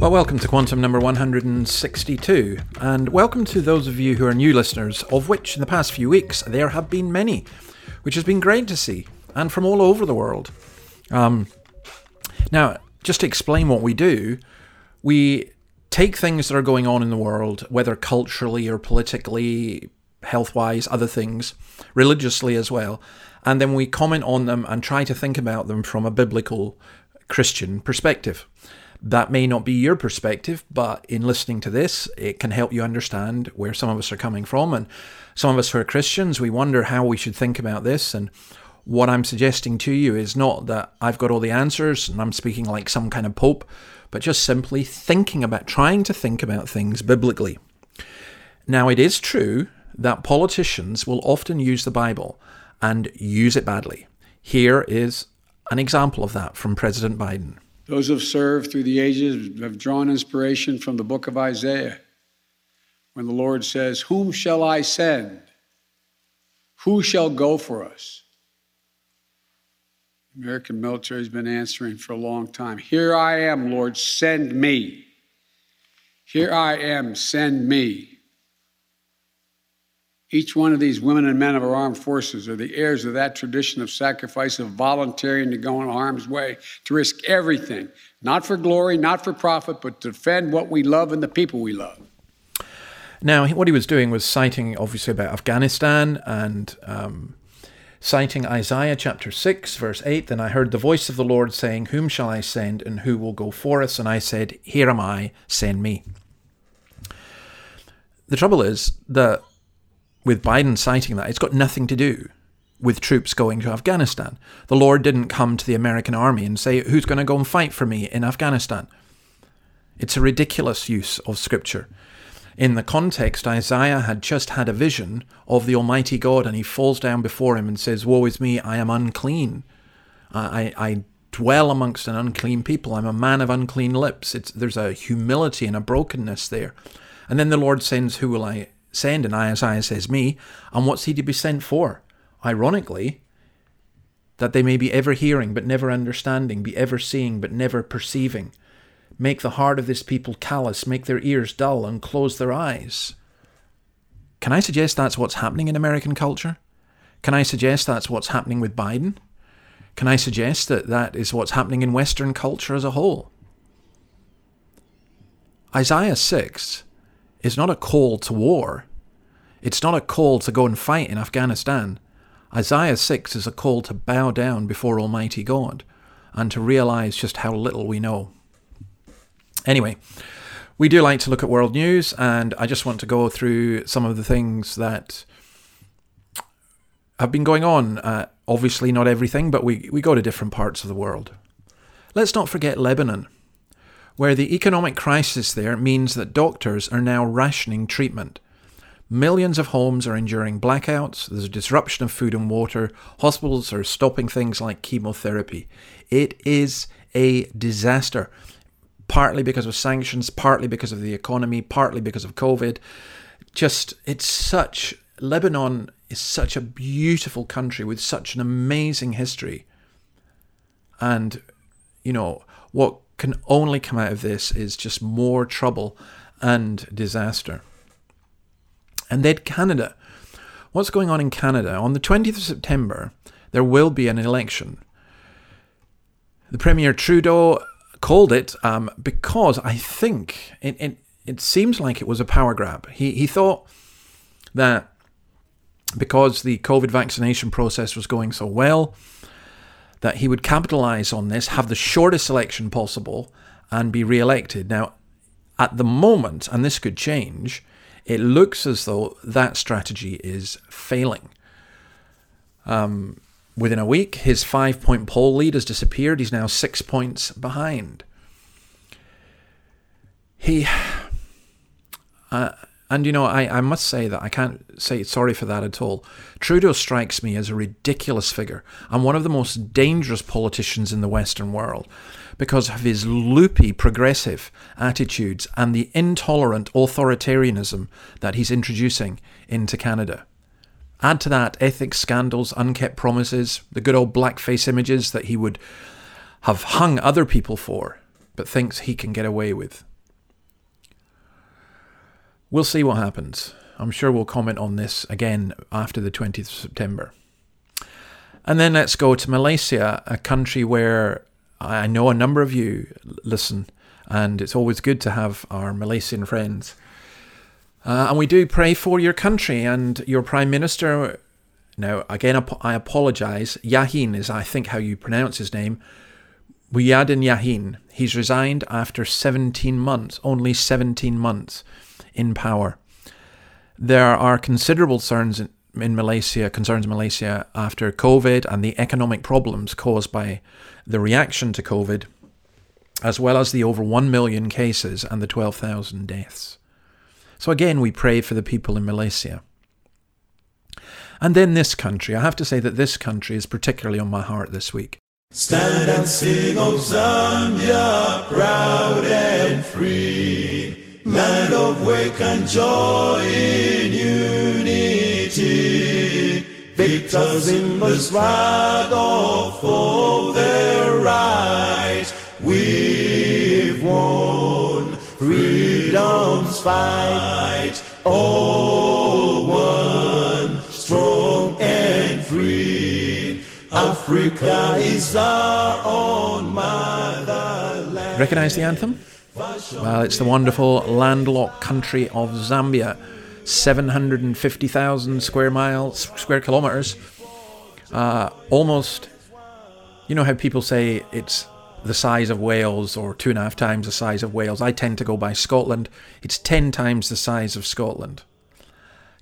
Well, welcome to Quantum number 162, and welcome to those of you who are new listeners, of which in the past few weeks there have been many, which has been great to see, and from all over the world. Um, now, just to explain what we do, we take things that are going on in the world, whether culturally or politically, health wise, other things, religiously as well, and then we comment on them and try to think about them from a biblical Christian perspective. That may not be your perspective, but in listening to this, it can help you understand where some of us are coming from. And some of us who are Christians, we wonder how we should think about this. And what I'm suggesting to you is not that I've got all the answers and I'm speaking like some kind of pope, but just simply thinking about, trying to think about things biblically. Now, it is true that politicians will often use the Bible and use it badly. Here is an example of that from President Biden. Those who have served through the ages have drawn inspiration from the book of Isaiah when the Lord says, Whom shall I send? Who shall go for us? The American military has been answering for a long time. Here I am, Lord, send me. Here I am, send me. Each one of these women and men of our armed forces are the heirs of that tradition of sacrifice, of volunteering to go in harm's way, to risk everything, not for glory, not for profit, but to defend what we love and the people we love. Now, what he was doing was citing, obviously, about Afghanistan and um, citing Isaiah chapter 6, verse 8. Then I heard the voice of the Lord saying, Whom shall I send, and who will go for us? And I said, Here am I, send me. The trouble is that with Biden citing that, it's got nothing to do with troops going to Afghanistan. The Lord didn't come to the American army and say, Who's going to go and fight for me in Afghanistan? It's a ridiculous use of scripture. In the context, Isaiah had just had a vision of the Almighty God and he falls down before him and says, Woe is me, I am unclean. I, I dwell amongst an unclean people. I'm a man of unclean lips. It's, there's a humility and a brokenness there. And then the Lord sends, Who will I send? And Isaiah says, Me. And what's he to be sent for? Ironically, that they may be ever hearing but never understanding, be ever seeing but never perceiving. Make the heart of this people callous, make their ears dull, and close their eyes. Can I suggest that's what's happening in American culture? Can I suggest that's what's happening with Biden? Can I suggest that that is what's happening in Western culture as a whole? Isaiah 6 is not a call to war. It's not a call to go and fight in Afghanistan. Isaiah 6 is a call to bow down before Almighty God and to realize just how little we know. Anyway, we do like to look at world news, and I just want to go through some of the things that have been going on. Uh, obviously, not everything, but we, we go to different parts of the world. Let's not forget Lebanon, where the economic crisis there means that doctors are now rationing treatment. Millions of homes are enduring blackouts, there's a disruption of food and water, hospitals are stopping things like chemotherapy. It is a disaster partly because of sanctions, partly because of the economy, partly because of COVID. Just, it's such, Lebanon is such a beautiful country with such an amazing history. And, you know, what can only come out of this is just more trouble and disaster. And then Canada. What's going on in Canada? On the 20th of September, there will be an election. The Premier Trudeau called it um, because I think it, it, it seems like it was a power grab. He, he thought that because the COVID vaccination process was going so well, that he would capitalize on this, have the shortest election possible, and be re elected. Now, at the moment, and this could change, it looks as though that strategy is failing. Um, Within a week, his five point poll lead has disappeared. He's now six points behind. He. Uh, and you know, I, I must say that I can't say sorry for that at all. Trudeau strikes me as a ridiculous figure and one of the most dangerous politicians in the Western world because of his loopy progressive attitudes and the intolerant authoritarianism that he's introducing into Canada. Add to that ethics scandals, unkept promises, the good old blackface images that he would have hung other people for, but thinks he can get away with. We'll see what happens. I'm sure we'll comment on this again after the 20th of September. And then let's go to Malaysia, a country where I know a number of you listen, and it's always good to have our Malaysian friends. Uh, and we do pray for your country and your Prime Minister. Now, again, I apologise. Yahin is, I think, how you pronounce his name. Muhyiddin Yahin. He's resigned after 17 months, only 17 months in power. There are considerable concerns in, Malaysia, concerns Malaysia after COVID and the economic problems caused by the reaction to COVID, as well as the over 1 million cases and the 12,000 deaths. So again, we pray for the people in Malaysia. And then this country. I have to say that this country is particularly on my heart this week. Stand and sing, O Zambia, proud and free land of wake and joy in unity. Victors in the struggle for their rights, we've won freedom's fight. All one, strong and free. Africa is our own motherland. Recognize the anthem? Well, it's the wonderful landlocked country of Zambia, 750,000 square miles, square kilometers. Uh, almost, you know how people say it's the size of Wales or two and a half times the size of Wales. I tend to go by Scotland. It's 10 times the size of Scotland.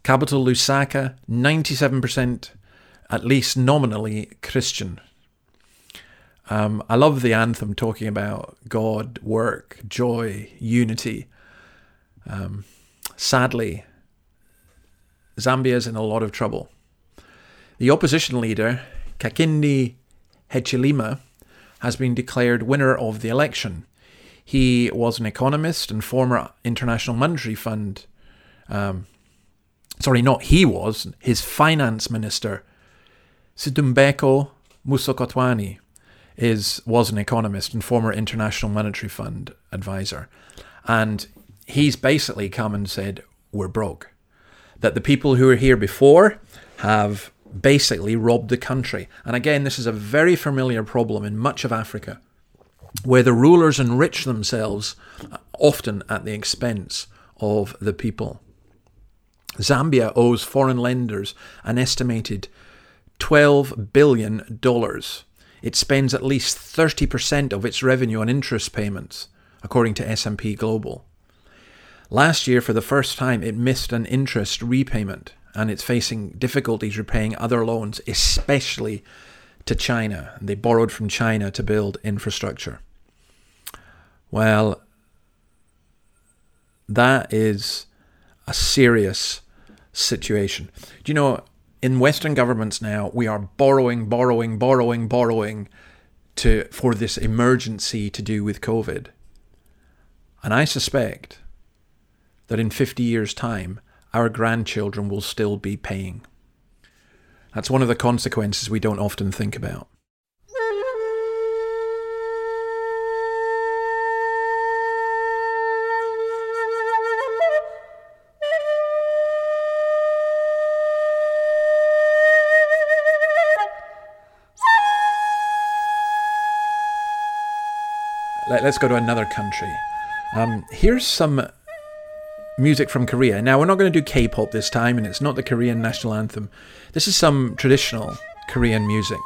Capital Lusaka, 97% at least nominally Christian. Um, I love the anthem talking about God, work, joy, unity. Um, sadly, Zambia's in a lot of trouble. The opposition leader, Hakainde Hichilema, has been declared winner of the election. He was an economist and former International Monetary Fund. Um, sorry, not he was, his finance minister, Situmbeko Musokotwane is was an economist and former International Monetary Fund advisor, and he's basically come and said we're broke, that the people who were here before have basically robbed the country. And again, this is a very familiar problem in much of Africa, where the rulers enrich themselves often at the expense of the people. Zambia owes foreign lenders an estimated $12 billion it spends at least 30% of its revenue on interest payments, according to S&P Global. Last year, for the first time, it missed an interest repayment, and it's facing difficulties repaying other loans, especially to China. They borrowed from China to build infrastructure. Well, that is a serious situation. Do you know, in Western governments now, we are borrowing, borrowing, borrowing, borrowing to for this emergency to do with COVID. And I suspect that in 50 years' time, our grandchildren will still be paying. That's one of the consequences we don't often think about. Let, us go to another country. Um, here's some music from Korea. Now, we're not going to do K pop this time, and it's not the Korean national anthem. This is some traditional Korean music.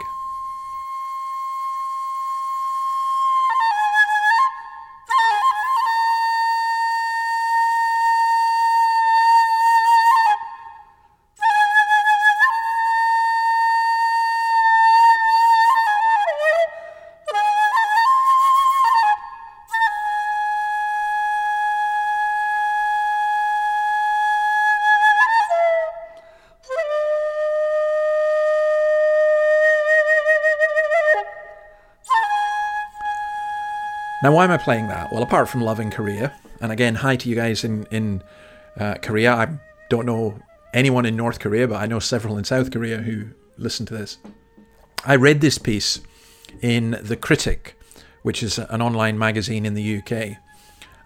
Now, why am I playing that? Well, apart from loving Korea, and again, hi to you guys in in uh, Korea. I don't know anyone in North Korea, but I know several in South Korea who listen to this. I read this piece in The Critic, which is an online magazine in the UK,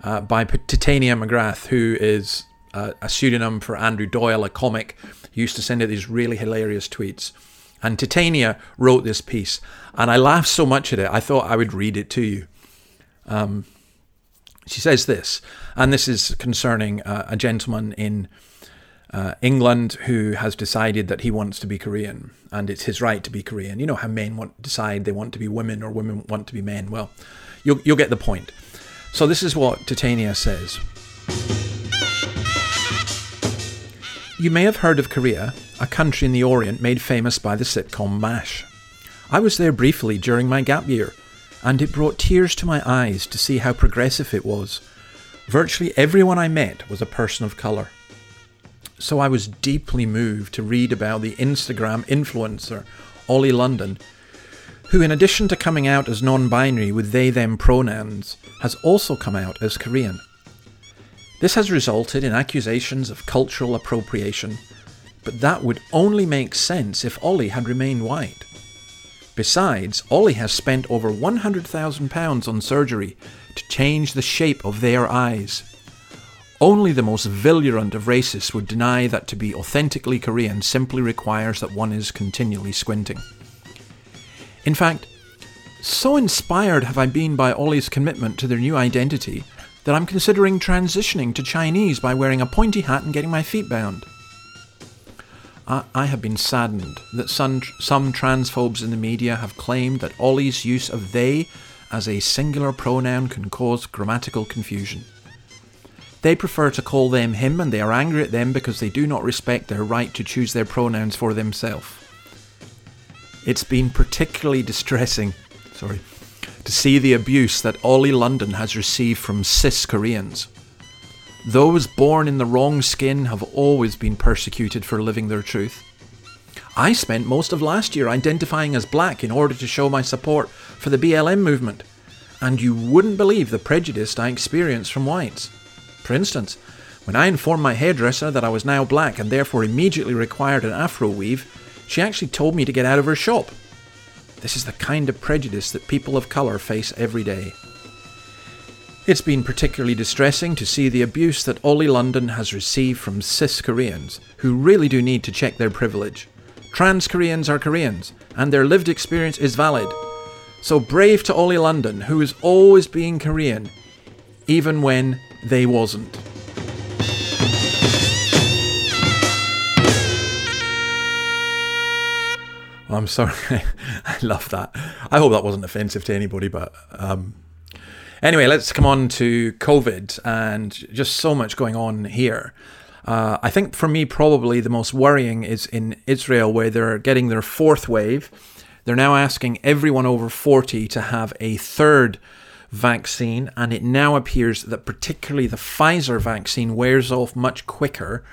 uh, by Titania McGrath, who is uh, a pseudonym for Andrew Doyle, a comic. Used to send out these really hilarious tweets. And Titania wrote this piece, and I laughed so much at it, I thought I would read it to you. Um, she says this, and this is concerning uh, a gentleman in uh, England who has decided that he wants to be Korean, and it's his right to be Korean. You know how men want decide they want to be women or women want to be men. Well, you'll you'll get the point. So this is what Titania says. You may have heard of Korea, a country in the Orient made famous by the sitcom MASH. I was there briefly during my gap year, and it brought tears to my eyes to see how progressive it was. Virtually everyone I met was a person of colour. So I was deeply moved to read about the Instagram influencer Ollie London, who, in addition to coming out as non binary with they them pronouns, has also come out as Korean. This has resulted in accusations of cultural appropriation, but that would only make sense if Ollie had remained white. Besides, Ollie has spent over £100,000 on surgery to change the shape of their eyes. Only the most virulent of racists would deny that to be authentically Korean simply requires that one is continually squinting. In fact, so inspired have I been by Ollie's commitment to their new identity that I'm considering transitioning to Chinese by wearing a pointy hat and getting my feet bound. I, I have been saddened that some, some transphobes in the media have claimed that Ollie's use of they as a singular pronoun can cause grammatical confusion. They prefer to call them him and they are angry at them because they do not respect their right to choose their pronouns for themselves. It's been particularly distressing, sorry, to see the abuse that Ollie London has received from cis Koreans. Those born in the wrong skin have always been persecuted for living their truth. I spent most of last year identifying as black in order to show my support for the BLM movement, and you wouldn't believe the prejudice I experienced from whites. For instance, when I informed my hairdresser that I was now black and therefore immediately required an afro weave, she actually told me to get out of her shop. This is the kind of prejudice that people of colour face every day. It's been particularly distressing to see the abuse that Ollie London has received from cis Koreans, who really do need to check their privilege. Trans Koreans are Koreans, and their lived experience is valid. So brave to Ollie London, who is always being Korean, even when they wasn't. I'm sorry. I love that. I hope that wasn't offensive to anybody, but um, Anyway, let's come on to COVID and just so much going on here. Uh, I think for me, probably the most worrying is in Israel, where they're getting their fourth wave. They're now asking everyone over 40 to have a third vaccine, and it now appears that particularly the Pfizer vaccine wears off much quicker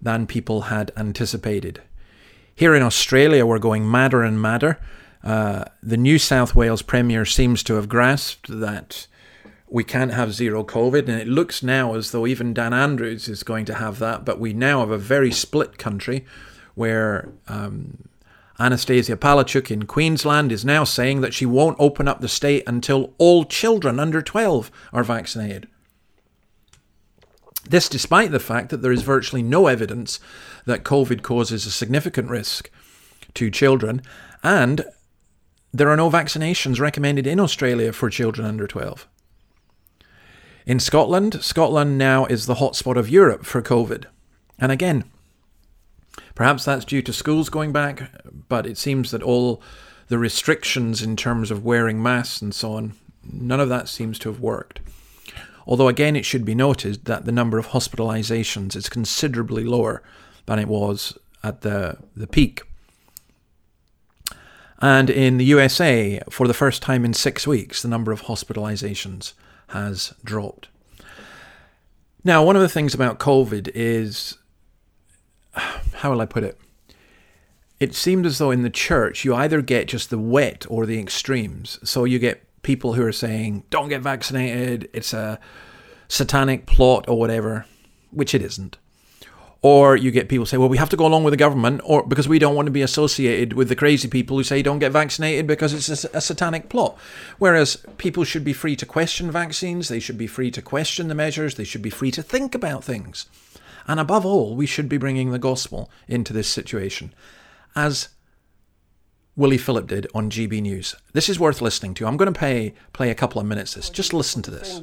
than people had anticipated. Here in Australia, we're going madder and madder. Uh, the New South Wales Premier seems to have grasped that we can't have zero COVID. And it looks now as though even Dan Andrews is going to have that. But we now have a very split country where um, Annastacia Palaszczuk in Queensland is now saying that she won't open up the state until all children under 12 are vaccinated. This, despite the fact that there is virtually no evidence that COVID causes a significant risk to children, and there are no vaccinations recommended in Australia for children under 12. In Scotland, Scotland now is the hotspot of Europe for COVID. And again, perhaps that's due to schools going back, but it seems that all the restrictions in terms of wearing masks and so on, none of that seems to have worked. Although, again, it should be noted that the number of hospitalizations is considerably lower than it was at the, the peak. And in the USA, for the first time in six weeks, the number of hospitalizations has dropped. Now, one of the things about COVID is how will I put it? It seemed as though in the church you either get just the wet or the extremes. So you get people who are saying, don't get vaccinated, it's a satanic plot or whatever, which it isn't. Or you get people say, well, we have to go along with the government, or because we don't want to be associated with the crazy people who say don't get vaccinated because it's a, a, satanic plot. Whereas people should be free to question vaccines, they should be free to question the measures, they should be free to think about things. And above all, we should be bringing the gospel into this situation, as Willie Philip did on GB News. This is worth listening to. I'm going to play, play a couple of minutes. This. Just listen to this.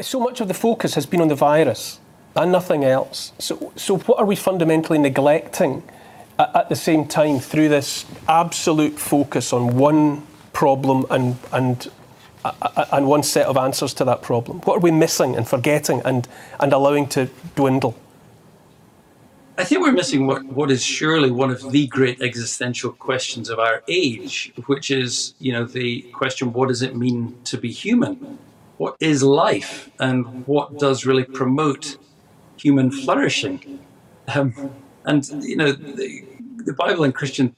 So much of the focus has been on the virus and nothing else. So, so what are we fundamentally neglecting at, at the same time through this absolute focus on one problem and and and one set of answers to that problem? What are we missing and forgetting and, and allowing to dwindle? I think we're missing what, what is surely one of the great existential questions of our age, which is, you know, the question, what does it mean to be human? What is life? And what does really promote human flourishing? Um, and, you know, the, the Bible and Christian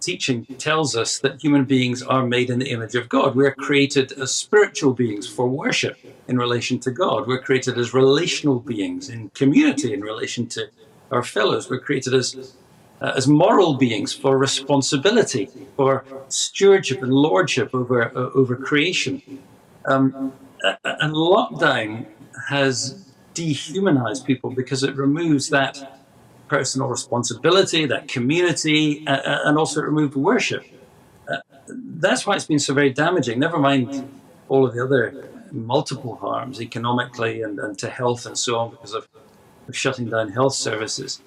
teaching tells us that human beings are made in the image of God. We're created as spiritual beings for worship in relation to God. We're created as relational beings in community in relation to our fellows. We're created as uh, as moral beings for responsibility, for stewardship and lordship over uh, over creation. Um, and lockdown has dehumanized people because it removes that personal responsibility, that community, uh, uh and also it removed worship. Uh, that's why it's been so very damaging. Never mind all of the other multiple harms economically and, and to health and so on because of of shutting down health services.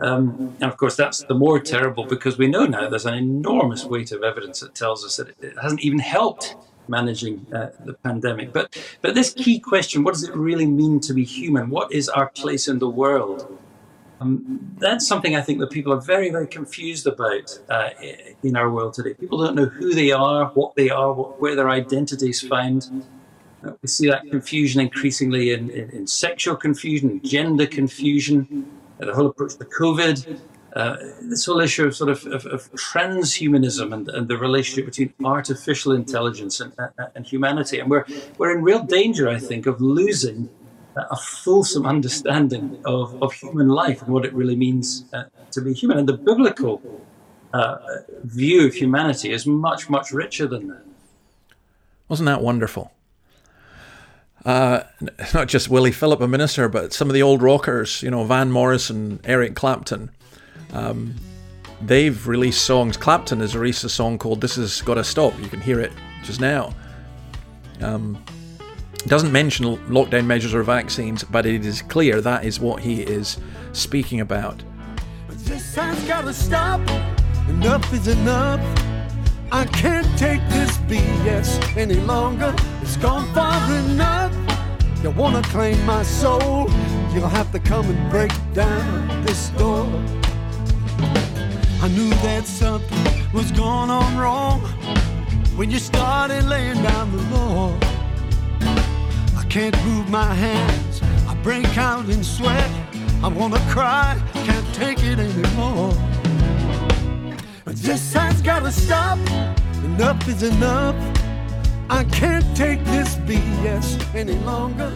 Um, and of course, that's the more terrible because we know now there's an enormous weight of evidence that tells us that it hasn't even helped managing uh, the pandemic. But, but this key question what does it really mean to be human? What is our place in the world? Um, that's something I think that people are very, very confused about uh, in our world today. People don't know who they are, what they are, what, where their identity is found. Uh, we see that confusion increasingly in, in, in sexual confusion, gender confusion, the whole approach to COVID, uh, this whole issue of sort of, of, of transhumanism and, and, the relationship between artificial intelligence and, and, humanity. And we're, we're in real danger, I think, of losing a fulsome understanding of, of human life and what it really means uh, to be human. And the biblical uh, view of humanity is much, much richer than that. Wasn't that wonderful? uh, not just Willie Philip, a minister, but some of the old rockers, you know, Van Morrison, Eric Clapton. Um, they've released songs. Clapton has released a song called This Has Gotta Stop. You can hear it just now. Um, doesn't mention lockdown measures or vaccines, but it is clear that is what he is speaking about. This has gotta stop. Enough is enough. I can't take this BS any longer. It's gone far enough. You wanna claim my soul? You'll have to come and break down this door. I knew that something was going on wrong when you started laying down the law. I can't move my hands, I break out in sweat. I wanna cry, can't take it anymore. This has gotta stop. Enough is enough. I can't take this BS any longer.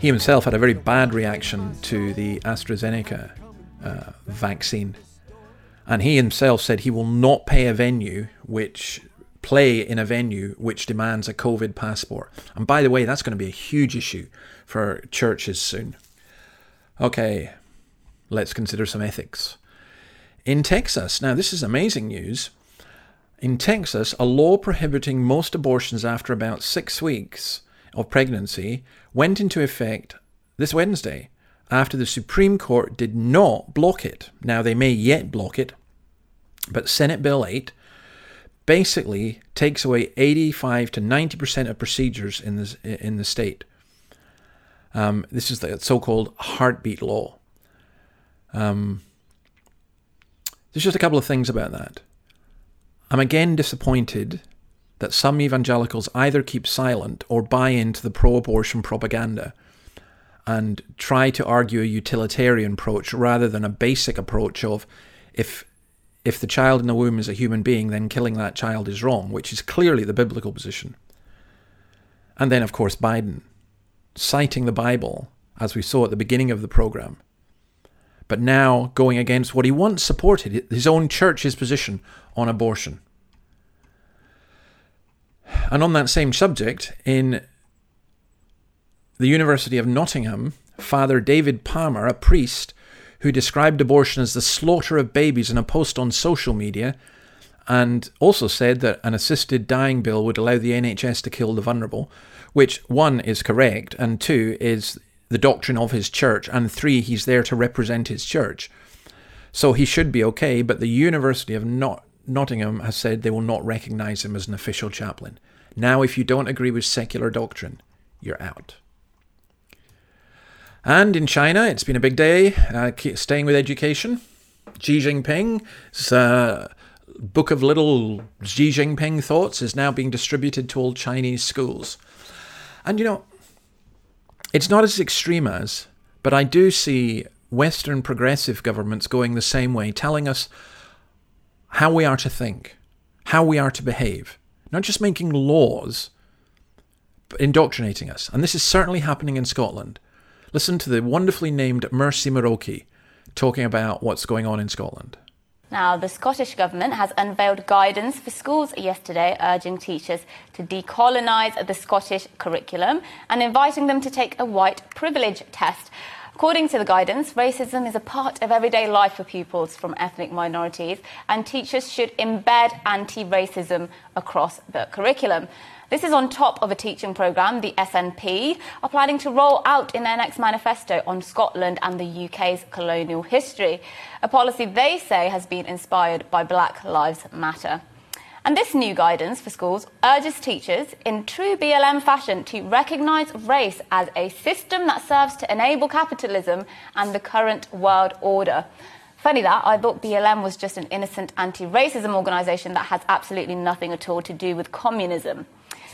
He himself had a very bad reaction to the AstraZeneca uh, vaccine. And he himself said he will not pay a venue which play in a venue which demands a COVID passport. And by the way, that's going to be a huge issue for churches soon. Okay, let's consider some ethics. In Texas, now this is amazing news. In Texas, a law prohibiting most abortions after about six weeks of pregnancy went into effect this Wednesday after the Supreme Court did not block it. Now, they may yet block it, but Senate Bill 8 basically takes away 85 to 90% of procedures in, this, in the state. Um, this is the so called heartbeat law. Um, there's just a couple of things about that. I'm again disappointed that some evangelicals either keep silent or buy into the pro abortion propaganda and try to argue a utilitarian approach rather than a basic approach of if if the child in the womb is a human being, then killing that child is wrong, which is clearly the biblical position. And then, of course, Biden citing the Bible, as we saw at the beginning of the program, but now going against what he once supported, his own church's position on abortion. And on that same subject, in the University of Nottingham, Father David Palmer, a priest who described abortion as the slaughter of babies in a post on social media, and also said that an assisted dying bill would allow the NHS to kill the vulnerable, which, one, is correct, and two, is the doctrine of his church, and three, he's there to represent his church. So he should be okay, but the University of Not- Nottingham has said they will not recognise him as an official chaplain. Now, if you don't agree with secular doctrine, you're out. And in China, it's been a big day, uh, staying with education. Xi Jinping's uh, book of little Xi Jinping thoughts is now being distributed to all Chinese schools. And you know, it's not as extreme as, but I do see Western progressive governments going the same way, telling us how we are to think, how we are to behave, not just making laws, but indoctrinating us. And this is certainly happening in Scotland. Listen to the wonderfully named Mercy Muroki talking about what's going on in Scotland. Now, the Scottish Government has unveiled guidance for schools yesterday urging teachers to decolonise the Scottish curriculum and inviting them to take a white privilege test. According to the guidance, racism is a part of everyday life for pupils from ethnic minorities, and teachers should embed anti racism across the curriculum. This is on top of a teaching programme the SNP are planning to roll out in their next manifesto on Scotland and the UK's colonial history, a policy they say has been inspired by Black Lives Matter. And this new guidance for schools urges teachers, in true BLM fashion, to recognise race as a system that serves to enable capitalism and the current world order. Funny that, I thought BLM was just an innocent anti racism organisation that has absolutely nothing at all to do with communism.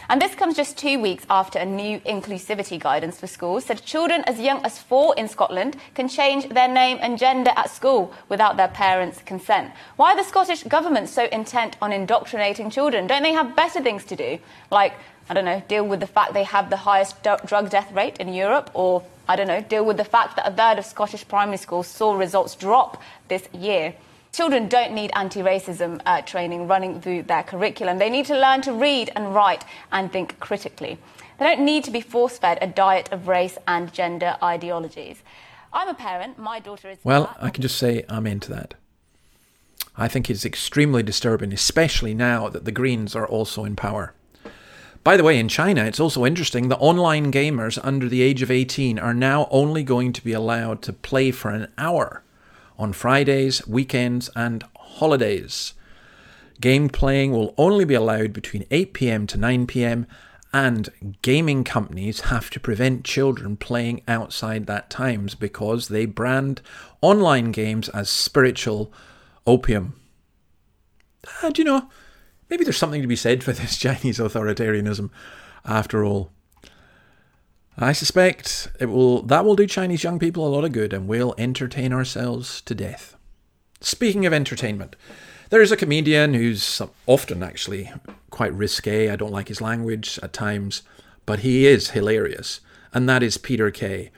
And this comes just two weeks after a new inclusivity guidance for schools said children as young as four in Scotland can change their name and gender at school without their parents' consent. Why are the Scottish government so intent on indoctrinating children? Don't they have better things to do? Like, I don't know, deal with the fact they have the highest d- drug death rate in Europe, or, I don't know, deal with the fact that a third of Scottish primary schools saw results drop this year. Children don't need anti racism uh, training running through their curriculum. They need to learn to read and write and think critically. They don't need to be force fed a diet of race and gender ideologies. I'm a parent, my daughter is. Well, I can just say I'm into that. I think it's extremely disturbing, especially now that the Greens are also in power. By the way, in China, it's also interesting that online gamers under the age of 18 are now only going to be allowed to play for an hour on Fridays, weekends, and holidays. Game playing will only be allowed between 8 pm to 9 pm, and gaming companies have to prevent children playing outside that times because they brand online games as spiritual opium. Uh, do you know, maybe there's something to be said for this Chinese authoritarianism after all. I suspect it will that will do Chinese young people a lot of good and we'll entertain ourselves to death. Speaking of entertainment, there is a comedian who's often actually quite risque. I don't like his language at times, but he is hilarious, and that is Peter Kay.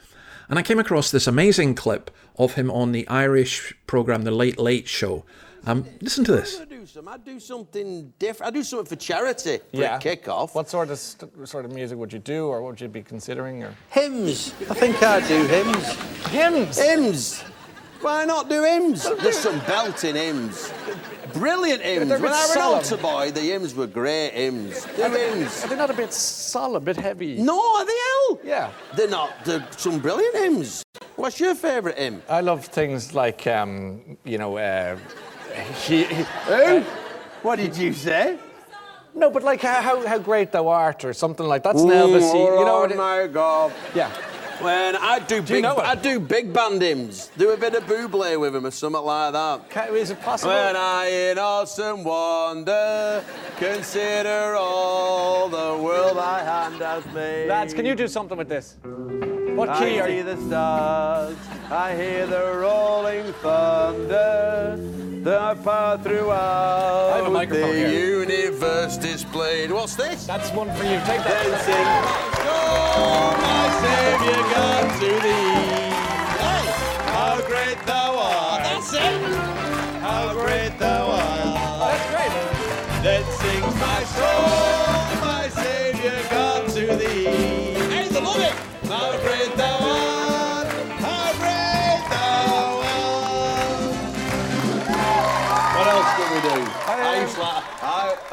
And I came across this amazing clip of him on the Irish program The Late Late Show. Um, listen to this some. I'd do something different. I'd do something for charity for yeah. a kick-off. What sort of st- sort of music would you do, or what would you be considering? Or hymns. I think I'd do hymns. Hymns. Hymns. Why not do hymns? There's some belting hymns. Brilliant hymns. When I was an altar boy, the hymns were great hymns. Do are hymns. They, are they not a bit solemn, a bit heavy? No, are they hell? Yeah. They're not. They're some brilliant hymns. What's your favourite hymn? I love things like, um, you know, uh, he, he, uh, what did you say? No, but like how, how great thou art, or something like that. that's Elvis. Oh, you know what my God. Yeah. When I do, do big, you know I do big band hymns. Do a bit of Buble with him or something like that. Can, is it possible? When I in awesome wonder consider all the world thy hand has made. Lads, can you do something with this? What key I are see the stars, I hear the rolling thunder. The power throughout I have a microphone the here. universe displayed. What's this? That's one for you. Take Then that. sing, Oh, my Saviour God to thee. Hey, how great thou art. That's it. How great thou art. That's great. Then sings my soul, my Saviour God to thee. Hey, they love it.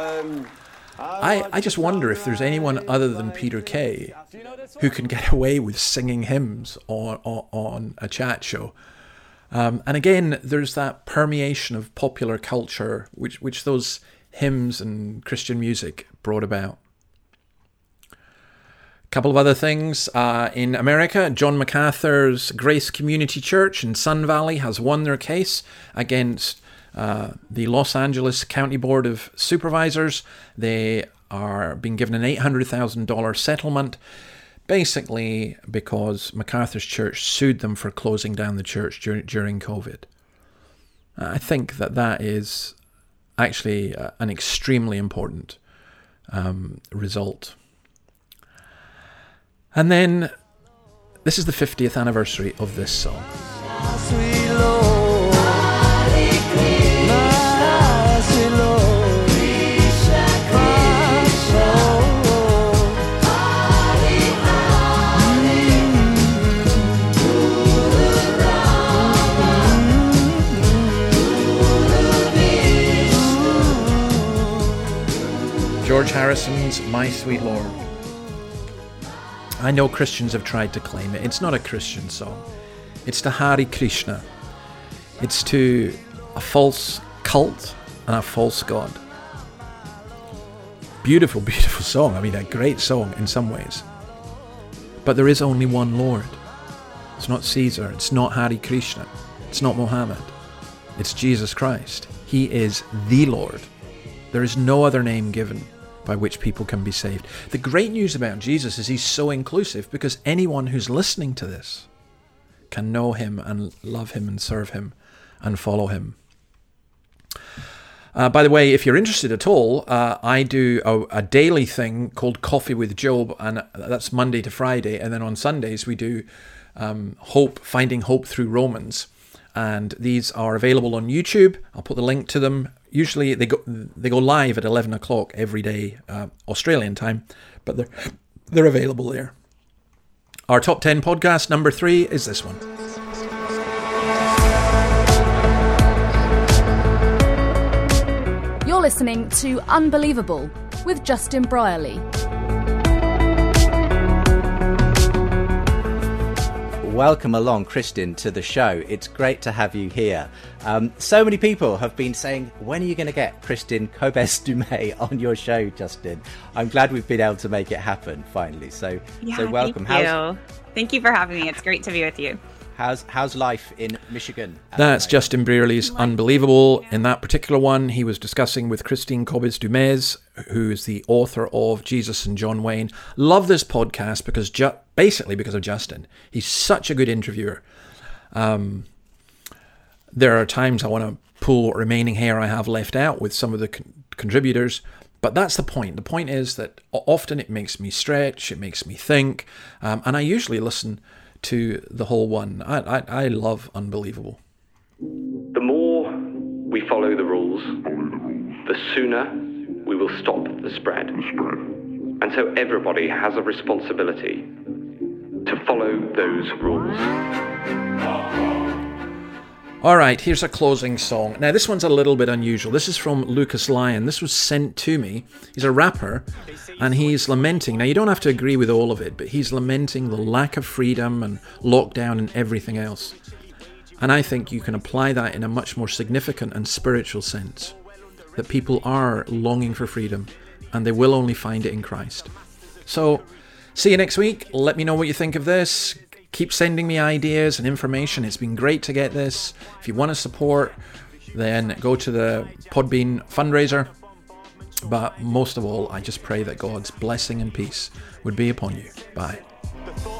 I, um, I, I just wonder if there's anyone other than Peter Kay who can get away with singing hymns on, on, on a chat show. Um, and again, there's that permeation of popular culture which, which those hymns and Christian music brought about. A couple of other things. Uh, in America, John MacArthur's Grace Community Church in Sun Valley has won their case against uh, the Los Angeles County Board of Supervisors. They are being given an $800,000 settlement, basically because MacArthur's church sued them for closing down the church dur- during COVID. I think that that is actually uh, an extremely important um, result. And then this is the 50th anniversary of this song. Harrison's My Sweet Lord. I know Christians have tried to claim it. It's not a Christian song. It's to Hare Krishna. It's to a false cult and a false god. Beautiful, beautiful song. I mean, a great song in some ways. But there is only one Lord. It's not Caesar. It's not Hare Krishna. It's not Mohammed. It's Jesus Christ. He is the Lord. There is no other name given by which people can be saved. The great news about Jesus is he's so inclusive because anyone who's listening to this can know him and love him and serve him and follow him. Uh, by the way, if you're interested at all, uh, I do a, a, daily thing called Coffee with Job, and that's Monday to Friday. And then on Sundays, we do um, Hope, Finding Hope Through Romans. And these are available on YouTube. I'll put the link to them. Usually they go they go live at 11 o'clock every day, uh, Australian time, but they're, they're available there. Our top 10 podcast number three is this one. You're listening to Unbelievable with Justin Brierley. Welcome along, Kristin, to the show. It's great to have you here. Um, so many people have been saying, when are you going to get Kristin Kobes Du Mez on your show, Justin? I'm glad we've been able to make it happen finally. So, yeah, so welcome. Thank you. How's, thank you for having me. It's great to be with you. How's how's life in Michigan? That's Justin Brierley's Unbelievable. In that particular one, he was discussing with Christine Kobes Du Mez, who is the author of Jesus and John Wayne. Love this podcast because ju- basically because of Justin. He's such a good interviewer. Um, there are times I want to pull what remaining hair I have left out with some of the con- contributors. But that's the point. The point is that often it makes me stretch, it makes me think, um, and I usually listen to the whole one. I, I, I love Unbelievable. The more we follow the rules, the sooner we will stop the spread. And so everybody has a responsibility to follow those rules. All right, here's a closing song. Now, this one's a little bit unusual. This is from Lucas Lyon. This was sent to me. He's a rapper, and he's lamenting. Now, you don't have to agree with all of it, but he's lamenting the lack of freedom and lockdown and everything else. And I think you can apply that in a much more significant and spiritual sense that people are longing for freedom, and they will only find it in Christ. So, see you next week. Let me know what you think of this. Keep sending me ideas and information. It's been great to get this. If you want to support, then go to the Podbean fundraiser. But most of all, I just pray that God's blessing and peace would be upon you. Bye.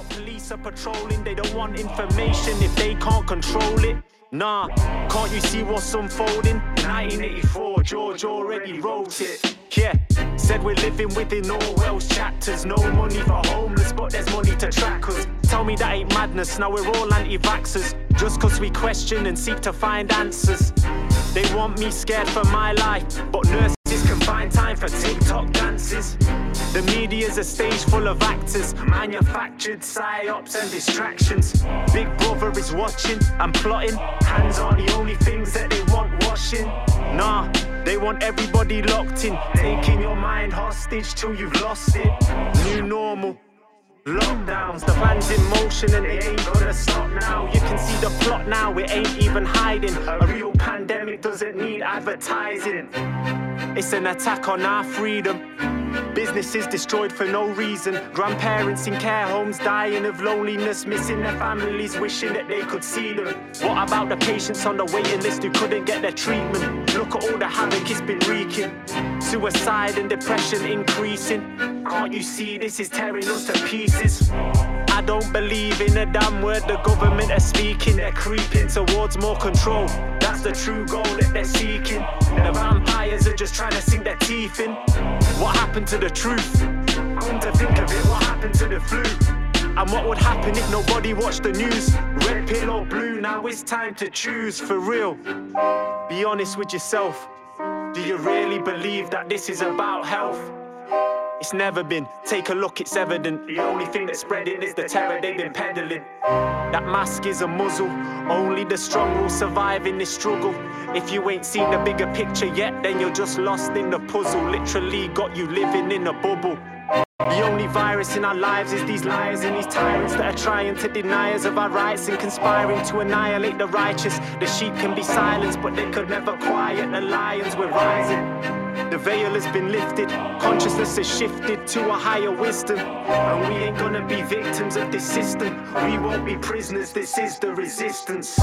Police are patrolling, they don't want information if they can't control it. Nah, can't you see what's unfolding? 1984, George already wrote it. Yeah, said we're living within Orwell's chapters. No money for homeless, but there's money to track us. Tell me that ain't madness, now we're all anti vaxxers. Just cause we question and seek to find answers. They want me scared for my life, but nurses can find time for TikTok dances. The media's a stage full of actors, manufactured psyops and distractions. Big brother is watching and plotting. Hands are the only things that they want washing. Nah, they want everybody locked in, taking your mind hostage till you've lost it. New normal. Lockdowns, the plan's in motion and it ain't gonna stop now. You can see the plot now, it ain't even hiding. A real pandemic doesn't need advertising. It's an attack on our freedom. Businesses destroyed for no reason. Grandparents in care homes dying of loneliness, missing their families, wishing that they could see them. What about the patients on the waiting list who couldn't get their treatment? Look at all the havoc it's been wreaking. Suicide and depression increasing. Can't you see this is tearing us to pieces? I don't believe in a damn word the government are speaking. They're creeping towards more control. The true goal that they're seeking. And the vampires are just trying to sink their teeth in. What happened to the truth? Come to think of it, what happened to the flu? And what would happen if nobody watched the news? Red pill or blue, now it's time to choose for real. Be honest with yourself. Do you really believe that this is about health? It's never been. Take a look, it's evident. The only thing that's spreading is the terror they've been peddling. That mask is a muzzle. Only the strong will survive in this struggle. If you ain't seen the bigger picture yet, then you're just lost in the puzzle. Literally got you living in a bubble. The only virus in our lives is these liars and these tyrants that are trying to deny us of our rights and conspiring to annihilate the righteous. The sheep can be silenced, but they could never quiet the lions. We're rising. The veil has been lifted, consciousness has shifted to a higher wisdom. And we ain't gonna be victims of this system. We won't be prisoners, this is the resistance.